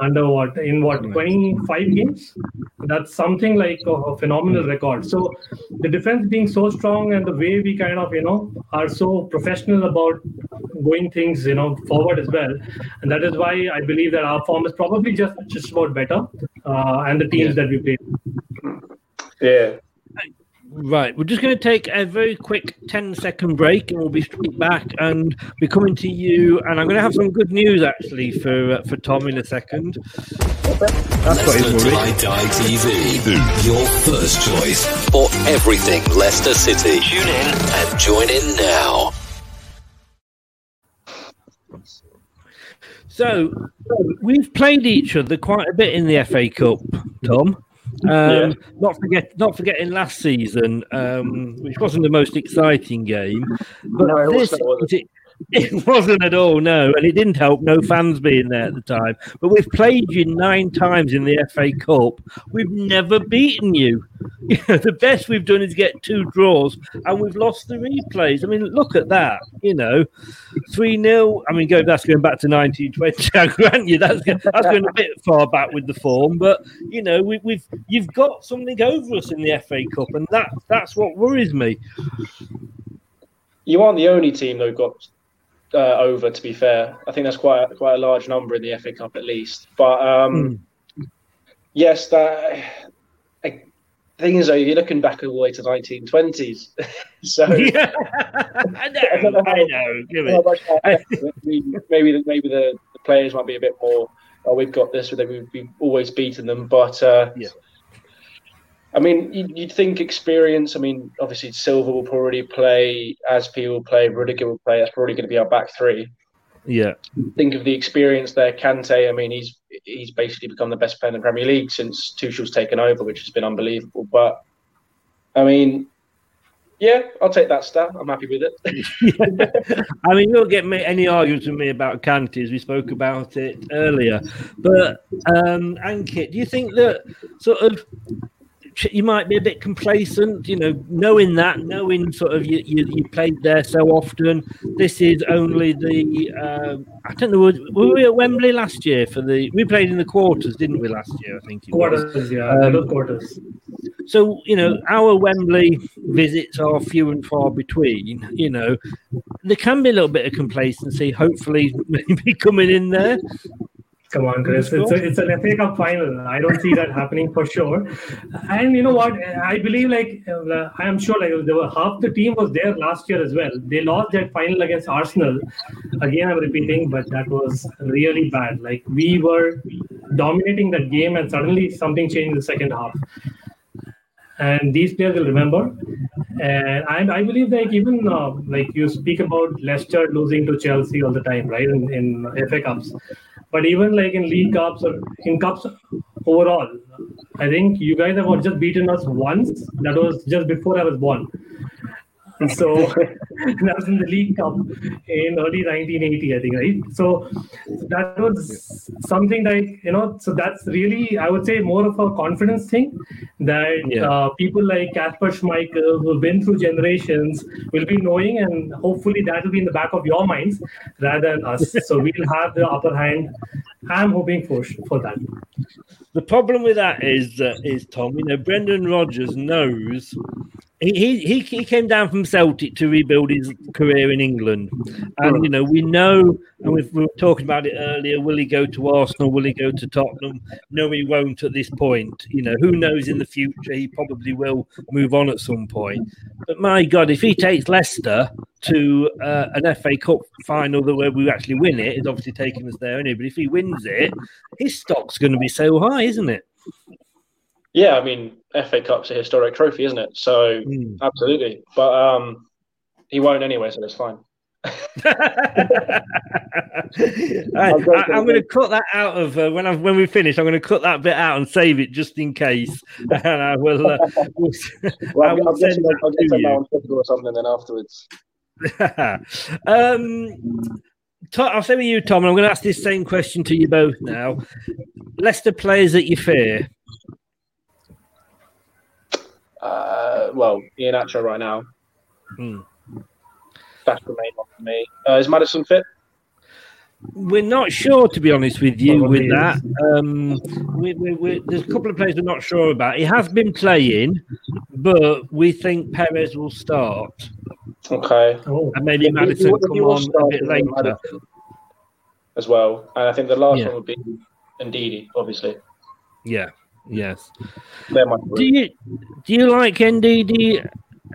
under what in what 25 games? That's something like a, a, phenomenal record. So the defense being so strong and the way we kind of you know are so professional about going things you know forward as well. And that is why i believe that our form is probably just just about better uh, and the teams yeah. that we play. Yeah Right, we're just going to take a very quick 10 second break and we'll be straight back and be coming to you. And I'm going to have some good news actually for uh, for Tom in a second. That's Leicester what Die Die TV, your first choice for everything Leicester City. Tune in and join in now. So, we've played each other quite a bit in the FA Cup, Tom. Um, yeah. Not forget, not forgetting last season, um, which wasn't the most exciting game, but no, this it, it wasn't at all, no, and it didn't help no fans being there at the time. But we've played you nine times in the FA Cup. We've never beaten you. the best we've done is get two draws, and we've lost the replays. I mean, look at that. You know, three 0 I mean, go that's going back to 1920. I grant you that's that's going a bit far back with the form, but you know, we, we've you've got something over us in the FA Cup, and that that's what worries me. You aren't the only team though got uh, over. To be fair, I think that's quite a, quite a large number in the FA Cup at least. But um, mm. yes, that I, thing is, though, you're looking back all the way to 1920s. so yeah, I know, I know. maybe maybe maybe the, the, players might be a bit more. Oh, we've got this. We've, we've always beaten them, but uh, yeah. I mean, you'd, think experience. I mean, obviously Silva will probably play, Azpi will play, Rudiger will play. That's probably going to be our back three. Yeah. Think of the experience there. Kante. I mean, he's he's basically become the best player in the Premier League since Tuchel's taken over, which has been unbelievable. But I mean, yeah, I'll take that stat. I'm happy with it. I mean, you'll get me any arguments with me about Kante, as we spoke about it earlier. But um, Ankit, do you think that sort of you might be a bit complacent, you know, knowing that, knowing sort of you, you, you played there so often. This is only the, uh, I don't know, were we at Wembley last year for the, we played in the quarters, didn't we, last year? I think quarters, was. yeah, um, quarters. So, you know, our Wembley visits are few and far between, you know, there can be a little bit of complacency, hopefully, maybe coming in there. Come on, Chris. It's, a, it's an FA Cup final. I don't see that happening for sure. And you know what? I believe, like, uh, I am sure, like, there were half the team was there last year as well. They lost that final against Arsenal. Again, I'm repeating, but that was really bad. Like, we were dominating that game, and suddenly something changed in the second half. And these players will remember. And I, I believe, like, even uh, like you speak about Leicester losing to Chelsea all the time, right? In, in FA Cups but even like in League Cups or in Cups overall, I think you guys have just beaten us once. That was just before I was born. So that was in the League Cup in early 1980, I think, right? So that was something that you know. So that's really, I would say, more of a confidence thing that yeah. uh, people like Kasper Schmeichel, who've been through generations, will be knowing, and hopefully that will be in the back of your minds rather than us. so we'll have the upper hand. I'm hoping for for that. The problem with that is, uh, is Tom. You know, Brendan Rodgers knows he, he he came down from Celtic to rebuild his career in England, and you know we know, and we were talking about it earlier. Will he go to Arsenal? Will he go to Tottenham? No, he won't at this point. You know, who knows in the future? He probably will move on at some point. But my God, if he takes Leicester to uh, an FA Cup final that where we actually win it, it's obviously taking us there anyway. But if he wins it, his stock's going to be so high, isn't it? Yeah, I mean, FA Cup's a historic trophy, isn't it? So Mm. absolutely, but um, he won't anyway, so it's fine. I, am going to cut that out of uh, when I when we finish. I'm going to cut that bit out and save it just in case, and I will. Uh, Well, I will send I'll that to you. on Twitter or something then afterwards. um, To- I'll say with you, Tom, and I'm going to ask this same question to you both now. Leicester players that you fear. Uh, well, Iheanacho right now. Hmm. That's the main one for me. Uh, is Maddison fit? We're not sure, to be honest with you, Probably with that. Um, we, we, we, there's a couple of players we're not sure about. He has been playing, but we think Perez will start. Okay. And maybe If Maddison if he come on a bit later. Maddison As well. And I think the last Yeah. one would be Ndidi, obviously. Yeah. Yes. Do you do you like Ndidi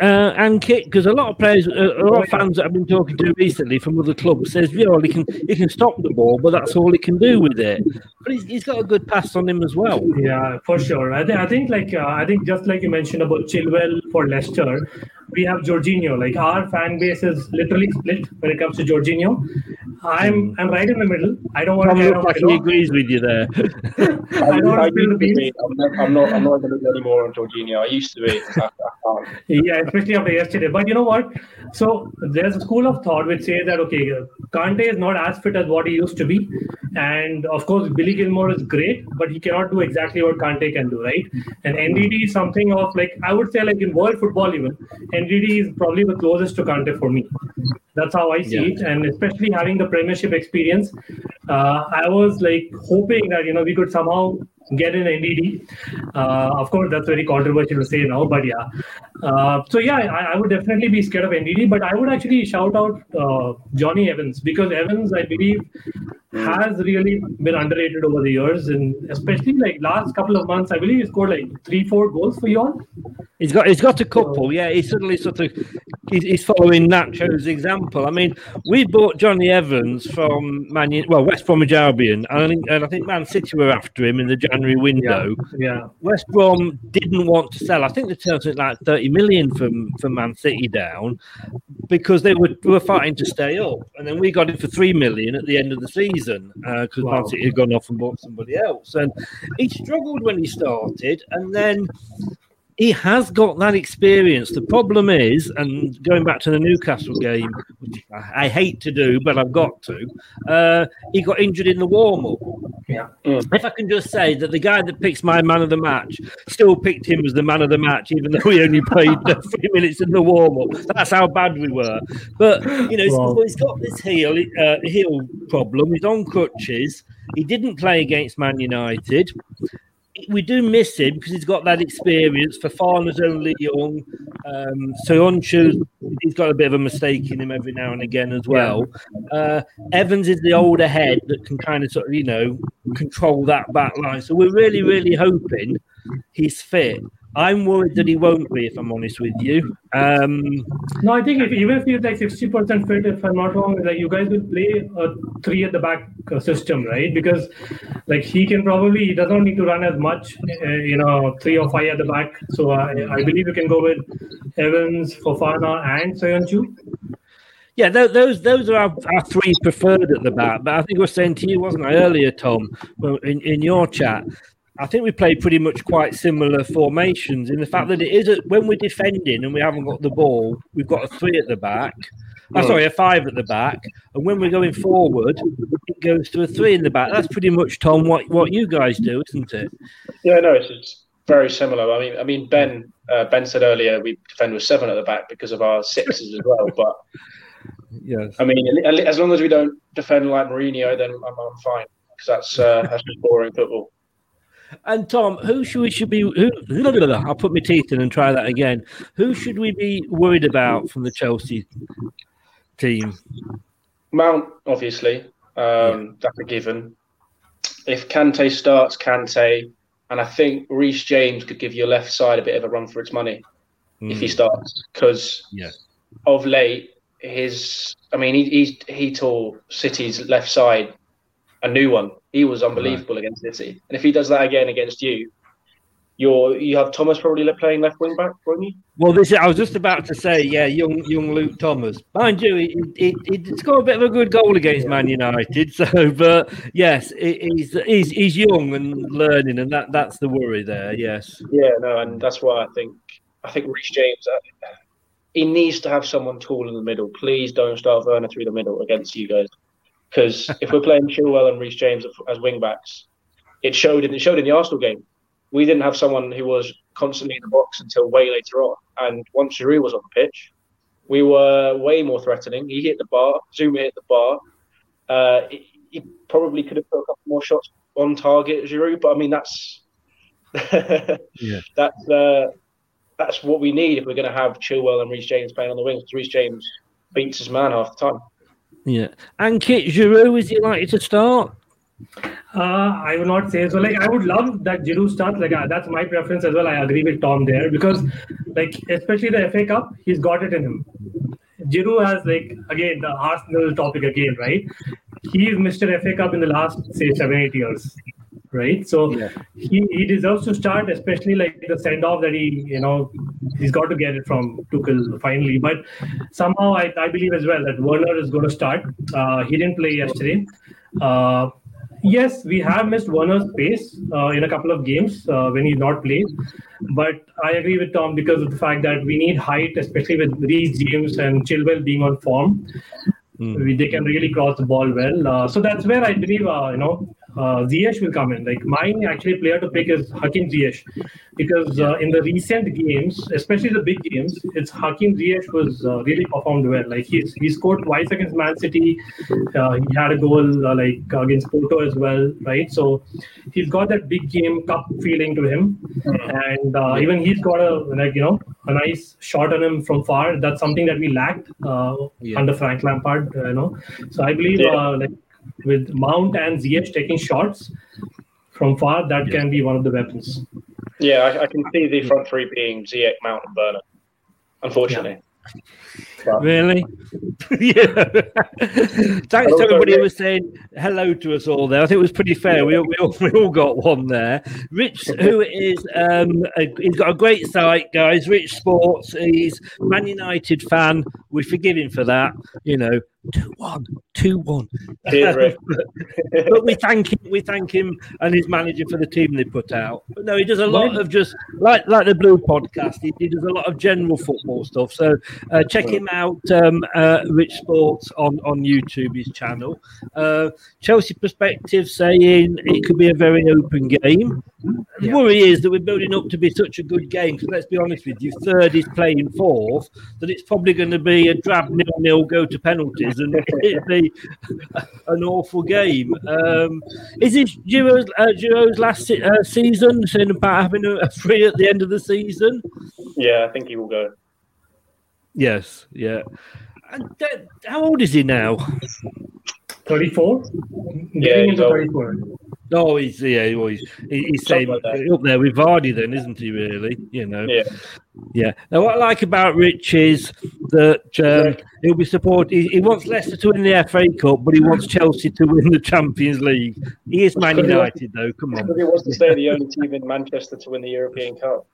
uh, Ankit? Because a lot of players, uh, a lot of fans that I've been talking to recently from other clubs says, yeah, well, he can he can stop the ball, but that's all he can do with it. But he's, he's got a good pass on him as well. Yeah, for sure. I, th- I think like uh, I think just like you mentioned about Chilwell for Leicester, we have Jorginho. Like our fan base is literally split when it comes to Jorginho. I'm I'm right in the middle. I don't want to. looks like he agrees with you there. I don't I want to spill the used be. I'm not, I'm not. I'm not going to be anymore on Jorginho. I used to be. I, I can't. Yeah, especially after yesterday. But you know what? So there's a school of thought which says that okay, Kante is not as fit as what he used to be, and of course Billy Gilmour is great, but he cannot do exactly what Kante can do, right? And Ndidi is something of like I would say like in world football even, Ndidi is probably the closest to Kante for me. That's how I see Yeah. it, and especially having the Premiership experience, uh, I was like hoping that you know we could somehow get an Ndidi. Uh, of course, that's very controversial to say now, but yeah. Uh, so yeah, I, I would definitely be scared of Ndidi, but I would actually shout out uh, Johnny Evans because Evans, I believe, Mm. has really been underrated over the years, and especially like last couple of months, I believe he scored like three, four goals for you all. He's got he's got a couple. Yeah, he's suddenly sort of he's, he's following Nacho's example. I mean, we bought Johnny Evans from Man well West Bromwich Albion, and I think, and I think Man City were after him in the January window. Yeah. West Brom didn't want to sell. I think they turned something like thirty million from from Man City down because they were were fighting to stay up, and then we got it for three million at the end of the season because Man Wow. City had gone off and bought somebody else, and he struggled when he started, and then he has got that experience. The problem is, and going back to the Newcastle game, which I, I hate to do, but I've got to, uh, he got injured in the warm up. Yeah. If I can just say that the guy that picks my man of the match still picked him as the man of the match, even though he only played three minutes in the warm up. That's how bad we were. But you know, he's- Wow. he's got this heel uh, heel problem. He's on crutches. He didn't play against Man United we do miss him because he's got that experience. for Fofana's only young. Um, so Onchu, he's got a bit of a mistake in him every now and again as well. Uh, Evans is the older head that can kind of sort of, you know, control that back line. So we're really, really hoping he's fit. I'm worried that he won't be, if I'm honest with you. Um, No, I think if, even if he's like sixty percent fit, if I'm not wrong, like you guys will play a three at the back uh, system, right? Because like he can probably he doesn't need to run as much, uh, you know, three or five at the back. So I, I believe you can go with Evans, Fofana, and Soyuncu. Yeah, those those are our, our three preferred at the back. But I think I was saying to you, wasn't I, earlier, Tom, in, in your chat, I think we play pretty much quite similar formations in the fact that it is a, when we're defending and we haven't got the ball, we've got a three at the back. Oh, sorry, a five at the back, and when we're going forward, it goes to a three in the back. That's pretty much Tom what what you guys do, isn't it? Yeah, no, it's, it's very similar. I mean, I mean, Ben uh, Ben said earlier we defend with seven at the back because of our sixes as well. But Yes. I mean, as long as we don't defend like Mourinho, then I'm, I'm fine because that's uh, that's just boring football. And Tom, who should we should be? Who? I'll put my teeth in and try that again. Who should we be worried about from the Chelsea team? Mount, obviously, um, that's a given. If Kante starts, Kante, and I think Reece James could give your left side a bit of a run for its money if he Mm. starts, because Yeah. of late, his I mean, he he, he tore City's left side a new one. He was unbelievable against City, and if he does that again against you, you're you have Thomas probably playing left wing back, won't you? Well, this I was just about to say, yeah, young young Luke Thomas. Mind you, he, he, he scored a bit of a good goal against Man United. So, but yes, he- he's he's he's young and learning, and that that's the worry there. Yes. Yeah, no, and that's why I think I think Reece James. Uh, he needs to have someone tall in the middle. Please don't start Werner through the middle against you guys, because if we're playing Chilwell and Reece James as wing backs, it showed in it showed in the Arsenal game. We didn't have someone who was constantly in the box until way later on, and once Giroud was on the pitch, we were way more threatening. He hit the bar, Zouma hit the bar. Uh, he, he probably could have put a couple more shots on target, Giroud, but I mean that's Yeah. that's uh, that's what we need if we're going to have Chilwell and Reece James playing on the wings. Reece James beats his man half the time. Yeah. Ankit Giroud, is he likely to start? Uh, I would not say so. Like, I would love that Giroud starts. Like, uh, that's my preference as well. I agree with Tom there because, like, especially the FA Cup, he's got it in him. Giroud has, like, again, the Arsenal topic again, right? He's Mr. FA Cup in the last, say, seven, eight years, right? So he, he deserves to start, especially like the send off that he, you know, he's got to get it from Tuchel finally. But somehow I, I believe as well that Werner is going to start. Uh, he didn't play yesterday. Uh, yes, we have missed Werner's pace uh, in a couple of games uh, when he's not played. But I agree with Tom because of the fact that we need height, especially with Reece James and Chilwell being on form. We, they can really cross the ball well. Uh, so that's where I believe, uh, you know, uh, Ziyech will come in. Like my actually player to pick is Hakim Ziyech because uh, in the recent games, especially the big games, it's Hakim Ziyech was uh, really performed well. Like he's he scored twice against Man City. Uh, he had a goal uh, like against Porto as well, right? So he's got that big game cup feeling to him, and uh, even he's got a like you know a nice shot on him from far. That's something that we lacked uh, under Frank Lampard, you know. So I believe Yeah. uh, like with Mount and Ziyech taking shots from far, that can be one of the weapons. Yeah, I, I can see the front three being Ziyech, Mount, and Werner. Unfortunately. But- Really? yeah. Thanks to everybody who was saying hello to us all there. I think it was pretty fair. We, all- we, all, we all got one there. Rich, who is, um, a, he's got a great site, guys. Rich Sports. He's Man United fan. We forgive him for that. You know, two one, two one. Cheers, Rick. but we thank him. We thank him and his manager for the team they put out. But no, he does a lot of just like like the Blue podcast. He, he does a lot of general football stuff. So uh, check him out, um, uh, Rich Sports on on YouTube, his channel. Uh, Chelsea perspective saying it could be a very open game. The worry is that we're building up to be such a good game. Because let's be honest with you, third is playing fourth. That it's probably going to be a drab nil nil, go to penalties, and it'd be an awful game. Um, is this Giroud's, uh, Giroud's last se- uh, season? Saying about having a, a free at the end of the season? Yeah, I think he will go. Yes, yeah. And uh, how old is he now? 34? Yeah, he's into old. 34. Oh, he's yeah, well, he's, he- he's saying Something like up there with Vardy, then, isn't he? Really, you know. Yeah. Yeah. Now, what I like about Rich is that um, he'll be support. He, he wants Leicester to win the FA Cup, but he wants Chelsea to win the Champions League. He is Man Because he wants- United, though. Come on. Because he wants to stay the only team in Manchester to win the European Cup.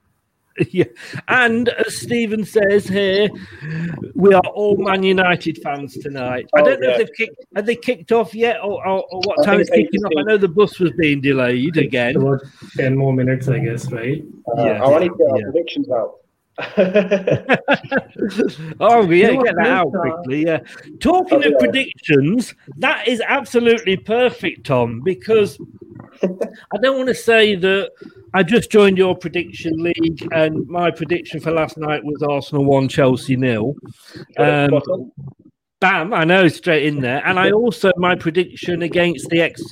yeah. And as Stephen says here, we are all Man United fans tonight. I Oh, don't know yeah. if they've kicked. Have they kicked off yet, or, or, or what I time it's kicking off? I know the bus was being delayed again. About 10 more minutes, I guess, right? Uh, Yeah. I want to get our Yeah. predictions out. oh yeah, You know get what, that out Chris, uh, quickly. Yeah. Talking Oh, of yeah. predictions, that is absolutely perfect, Tom, because I don't want to say that I just joined your prediction league and my prediction for last night was Arsenal one, Chelsea nil. Um. Bam! I know straight in there, and I also my prediction against the ex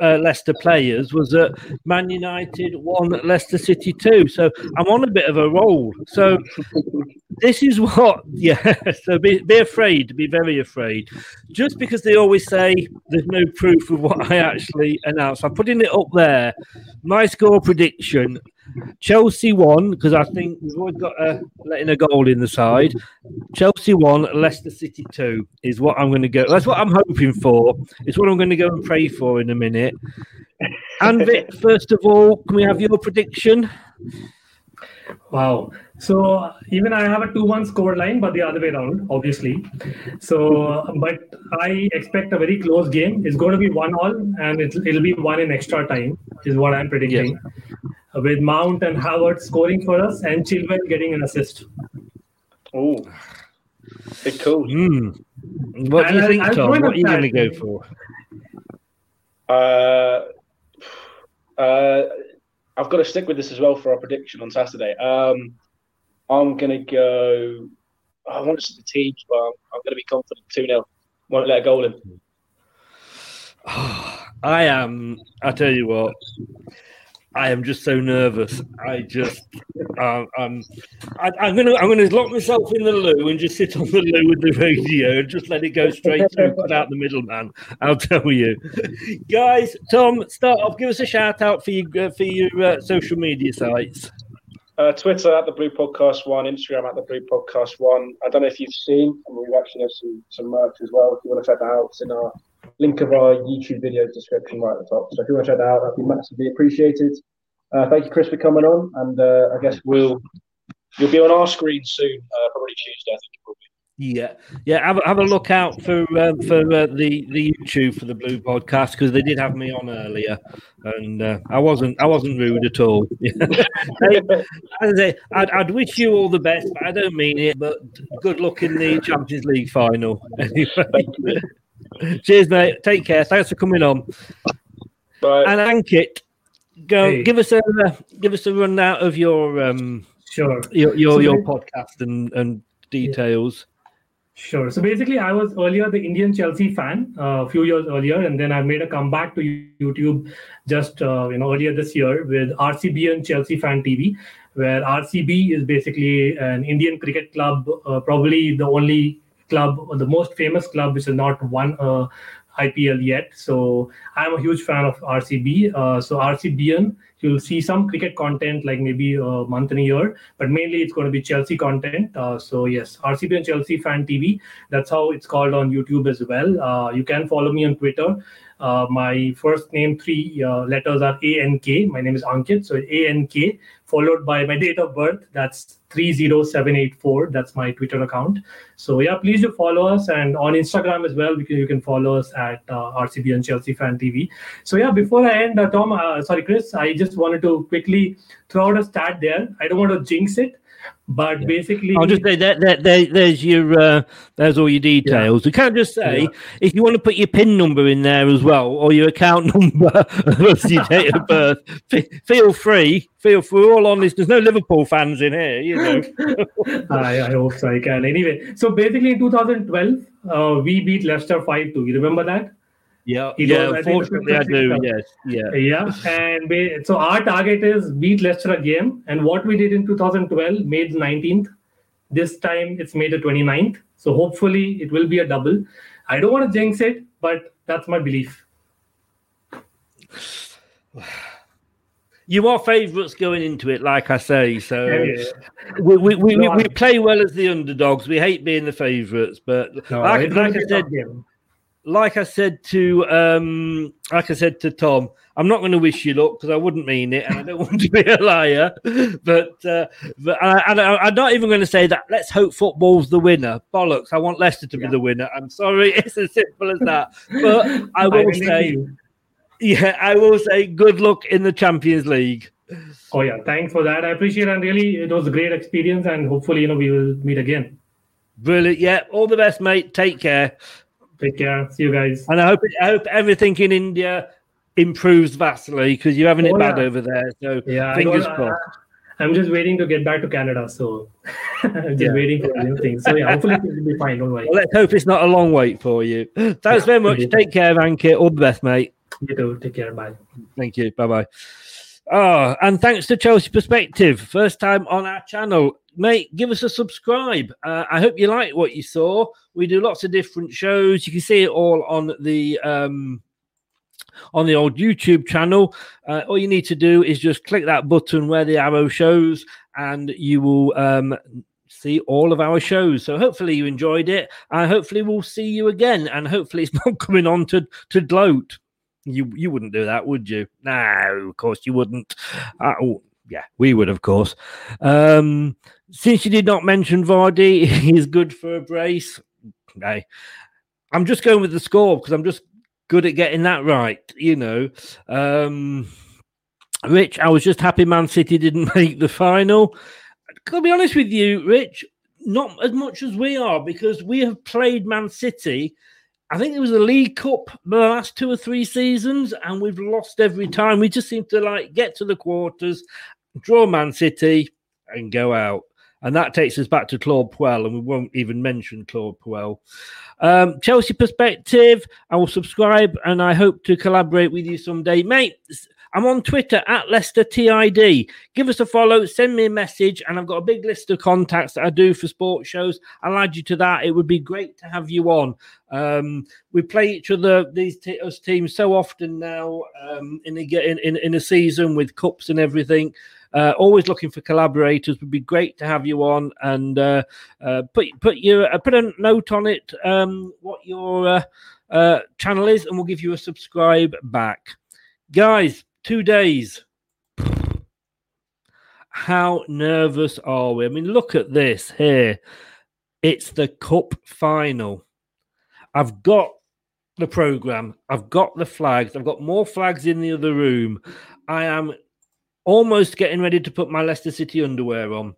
uh, Leicester players was that Man United won Leicester City two. So I'm on a bit of a roll. So this is what, yeah. So be be afraid, be very afraid. Just because they always say there's no proof of what I actually announced, I'm putting it up there. My score prediction Chelsea won because I think we've always got a letting a goal in the side. Chelsea won, Leicester City two is what I'm going to go. That's what I'm hoping for. It's what I'm going to go and pray for in a minute. And Vic, first of all, can we have your prediction? Wow. So even I have a 2-1 score line, but the other way around, obviously. So, but I expect a very close game. It's going to be one all, and it'll, it'll be one in extra time, is what I'm predicting. With Mount and Howard scoring for us, and Chilwell getting an assist. Oh, big cool. Mm. What do you think, I'll- I'll Tom? What are you going to go for? Uh, uh, I've got to stick with this as well for our prediction on Saturday. Um, I'm going to go. I want to see the team, but I'm, I'm going to be confident 2 0. Won't let a goal in. I am. I tell you what. I am just so nervous. I just, um, um, I, I'm gonna, I'm gonna lock myself in the loo and just sit on the loo with the radio and just let it go straight through, cut out the middleman. I'll tell you, guys. Tom, start off. Give us a shout out for you uh, for your uh, social media sites. Uh, Twitter at the Blue Podcast One, Instagram at the Blue Podcast One. I don't know if you've seen, and we've actually have some some merch as well. If you want to check that out, it's in our link of our YouTube video description right at the top. So if you want to check that out, that'd be massively appreciated. Uh, thank you, Chris, for coming on, and uh, I guess we'll you'll be on our screen soon, uh, probably Tuesday. I think it will be. Yeah, yeah. Have, a- have a look out for um, for uh, the the YouTube for the Blue Podcast because they did have me on earlier, and uh, I wasn't I wasn't rude at all. I, I'd, I'd wish you all the best, but I don't mean it. But good luck in the Champions League final. Anyway, cheers, mate. Take care. Thanks for coming on. Bye. And Ankit, go Hey. give us a give us a rundown of your um Sure. your your, So your podcast and and details. Sure. So basically, I was earlier the Indian Chelsea fan uh, a few years earlier, and then I made a comeback to YouTube just uh, you know earlier this year with RCB and Chelsea Fan TV, where RCB is basically an Indian cricket club, uh, probably the only club or the most famous club which has not won a IPL yet. So I'm a huge fan of RCB. Uh, so RCBN, you'll see some cricket content like maybe a month in a year, but mainly it's going to be Chelsea content. Uh, so yes, RCB and Chelsea Fan TV. That's how it's called on YouTube as well. Uh, you can follow me on Twitter. Uh, my first name, three uh, letters are A N K. My name is Ankit. So A N K, followed by my date of birth. That's 30784. That's my Twitter account. So yeah, please do follow us. And on Instagram as well, because you can follow us at uh, RCB and Chelsea Fan TV. So yeah, before I end, uh, Tom, uh, sorry, Chris, I just wanted to quickly throw out a stat there. I don't want to jinx it, but basically, I'll just say that, that there, there's your uh, there's all your details. You can't just say Yeah. if you want to put your PIN number in there as well or your account number your date of birth. F- feel free, feel free. We're all honest. There's no Liverpool fans in here, you know. I, I hope so. I can. Anyway, so basically in 2012, uh, we beat Leicester 5 2. You remember that? Yeah, It yeah. I Unfortunately, I do. 56. Yes, yeah. Yeah. And ba- so our target is beat Leicester again. And what we did in 2012, made the 19th. This time it's made the 29th. So hopefully it will be a double. I don't want to jinx it, but that's my belief. You are favourites going into it, like I say. So Yeah. we, we, we, No, we, we play well as the underdogs. We hate being the favourites, but No, like, like I said. Like I said to um, like I said to Tom, I'm not going to wish you luck because I wouldn't mean it, and I don't want to be a liar. But uh, but I, I, I'm not even going to say that. Let's hope football's the winner. Bollocks! I want Leicester to be the winner. I'm sorry, it's as simple as that. But I will to say, yeah, I will say, good luck in the Champions League. Oh yeah, thanks for that. I appreciate it. And really, it was a great experience. And hopefully, you know, we will meet again. Brilliant. Yeah, all the best, mate. Take care. Take care. See you guys. And I hope I hope everything in India improves vastly because you're having it Oh, bad yeah. over there. So Yeah, fingers crossed. I'm just waiting to get back to Canada. So I'm just Yeah. waiting for new things. So yeah, hopefully it will be fine. Don't worry. Well, let's hope it's not a long wait for you. Thanks very much. Take care, Ankit. All the best, mate. You too. Take care. Bye. Thank you. Bye bye. Oh, and thanks to Chelsea Perspective, first time on our channel. Mate, give us a subscribe. Uh, I hope you like what you saw. We do lots of different shows. You can see it all on the um, on the old YouTube channel. Uh, all you need to do is just click that button where the arrow shows, and you will um, see all of our shows. So hopefully you enjoyed it, and hopefully we'll see you again. And hopefully it's not coming on to to gloat. You you wouldn't do that, would you? No, of course you wouldn't. Uh, oh, yeah, we would, of course. Um, since you did not mention Vardy, he's good for a brace. Okay. I'm just going with the score because I'm just good at getting that right, you know. Um, Rich, I was just happy Man City didn't make the final. I'll be honest with you, Rich, not as much as we are because we have played Man City. I think it was the League Cup the last two or three seasons, and we've lost every time. We just seem to like get to the quarters, draw Man City, and go out. And that takes us back to Claude Puel, and we won't even mention Claude Puel. Um, Chelsea perspective, I will subscribe and I hope to collaborate with you someday. Mate, I'm on Twitter at Leicester TID. Give us a follow, send me a message, and I've got a big list of contacts that I do for sports shows. I'll add you to that. It would be great to have you on. Um, we play each other, these t- us teams, so often now um, in, a, in, in, in a season with cups and everything. Uh, always looking for collaborators. Would be great to have you on and uh, uh, put put your uh, put a note on it. Um, what your uh, uh, channel is, and we'll give you a subscribe back, guys. Two days. How nervous are we? I mean, look at this here. It's the cup final. I've got the program. I've got the flags. I've got more flags in the other room. I am almost getting ready to put my Leicester City underwear on.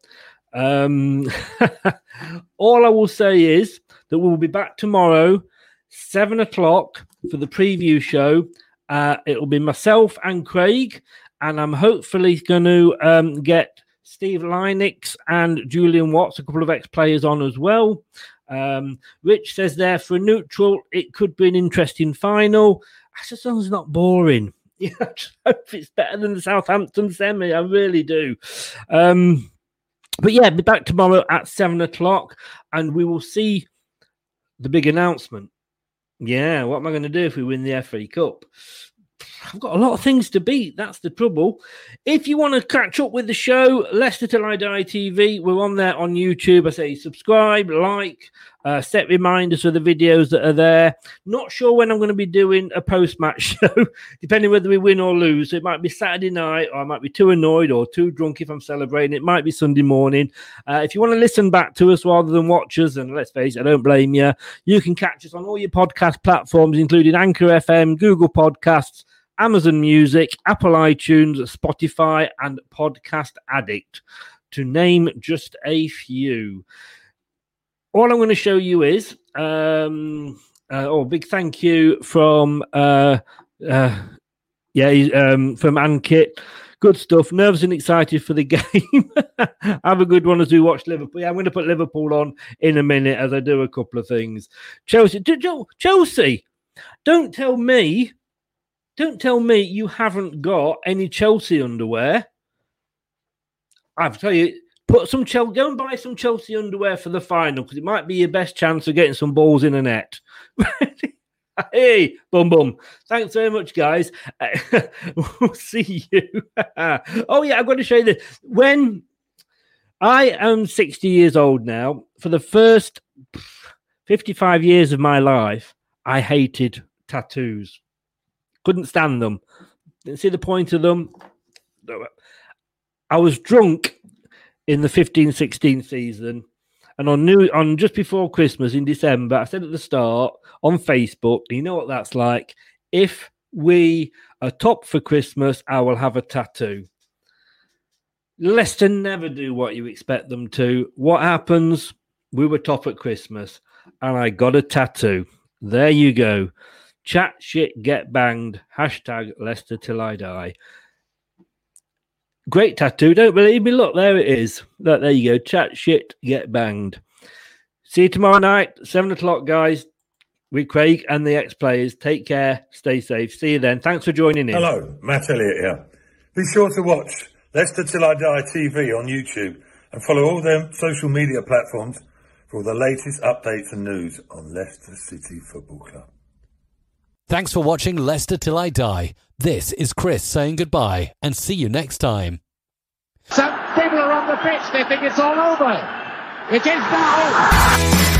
Um, all I will say is that we'll be back tomorrow, seven o'clock, for the preview show. Uh, it will be myself and Craig, and I'm hopefully going to um, get Steve Lynex and Julian Watts, a couple of ex players, on as well. Um, Rich says there for a neutral, it could be an interesting final. I just hope it's not boring. I hope it's better than the Southampton semi. I really do. Um, but yeah, be back tomorrow at seven o'clock, and we will see the big announcement. Yeah, what am I going to do if we win the FA Cup? I've got a lot of things to beat. That's the trouble. If you want to catch up with the show, Leicester Till I Die TV, we're on there on YouTube. I say subscribe, like, uh, set reminders for the videos that are there. Not sure when I'm going to be doing a post match show, depending whether we win or lose. It might be Saturday night, or I might be too annoyed or too drunk if I'm celebrating. It might be Sunday morning. Uh, if you want to listen back to us rather than watch us, and let's face it, I don't blame you, you can catch us on all your podcast platforms, including Anchor FM, Google Podcasts. Amazon Music, Apple iTunes, Spotify, and Podcast Addict, to name just a few. All I'm going to show you is, um, uh, oh, big thank you from, uh, uh, yeah, um, from Ankit. Good stuff. Nervous and excited for the game. Have a good one as we watch Liverpool. Yeah, I'm going to put Liverpool on in a minute as I do a couple of things. Chelsea, Chelsea, don't tell me don't tell me you haven't got any Chelsea underwear. I'll tell you, put some Chelsea, go and buy some Chelsea underwear for the final because it might be your best chance of getting some balls in a net. hey, bum bum. Thanks very much, guys. we'll see you. oh, yeah, I've got to show you this. When I am 60 years old now, for the first 55 years of my life, I hated tattoos couldn't stand them. Didn't see the point of them. I was drunk in the 15-16 season, and on new on just before Christmas in December, I said at the start on Facebook, you know what that's like. If we are top for Christmas, I will have a tattoo. Leicester never do what you expect them to. What happens? We were top at Christmas, and I got a tattoo. There you go. Chat shit, get banged. Hashtag Leicester till I die. Great tattoo. Don't believe me? Look, there it is. Look, there you go. Chat shit, get banged. See you tomorrow night, seven o'clock, guys. With Craig and the ex players. Take care. Stay safe. See you then. Thanks for joining in. Hello, Matt Elliott here. Be sure to watch Leicester Till I Die TV on YouTube and follow all their social media platforms for all the latest updates and news on Leicester City Football Club. Thanks for watching Leicester Till I Die. This is Chris saying goodbye and see you next time. Some people are on the pitch, they think it's all over. It is now.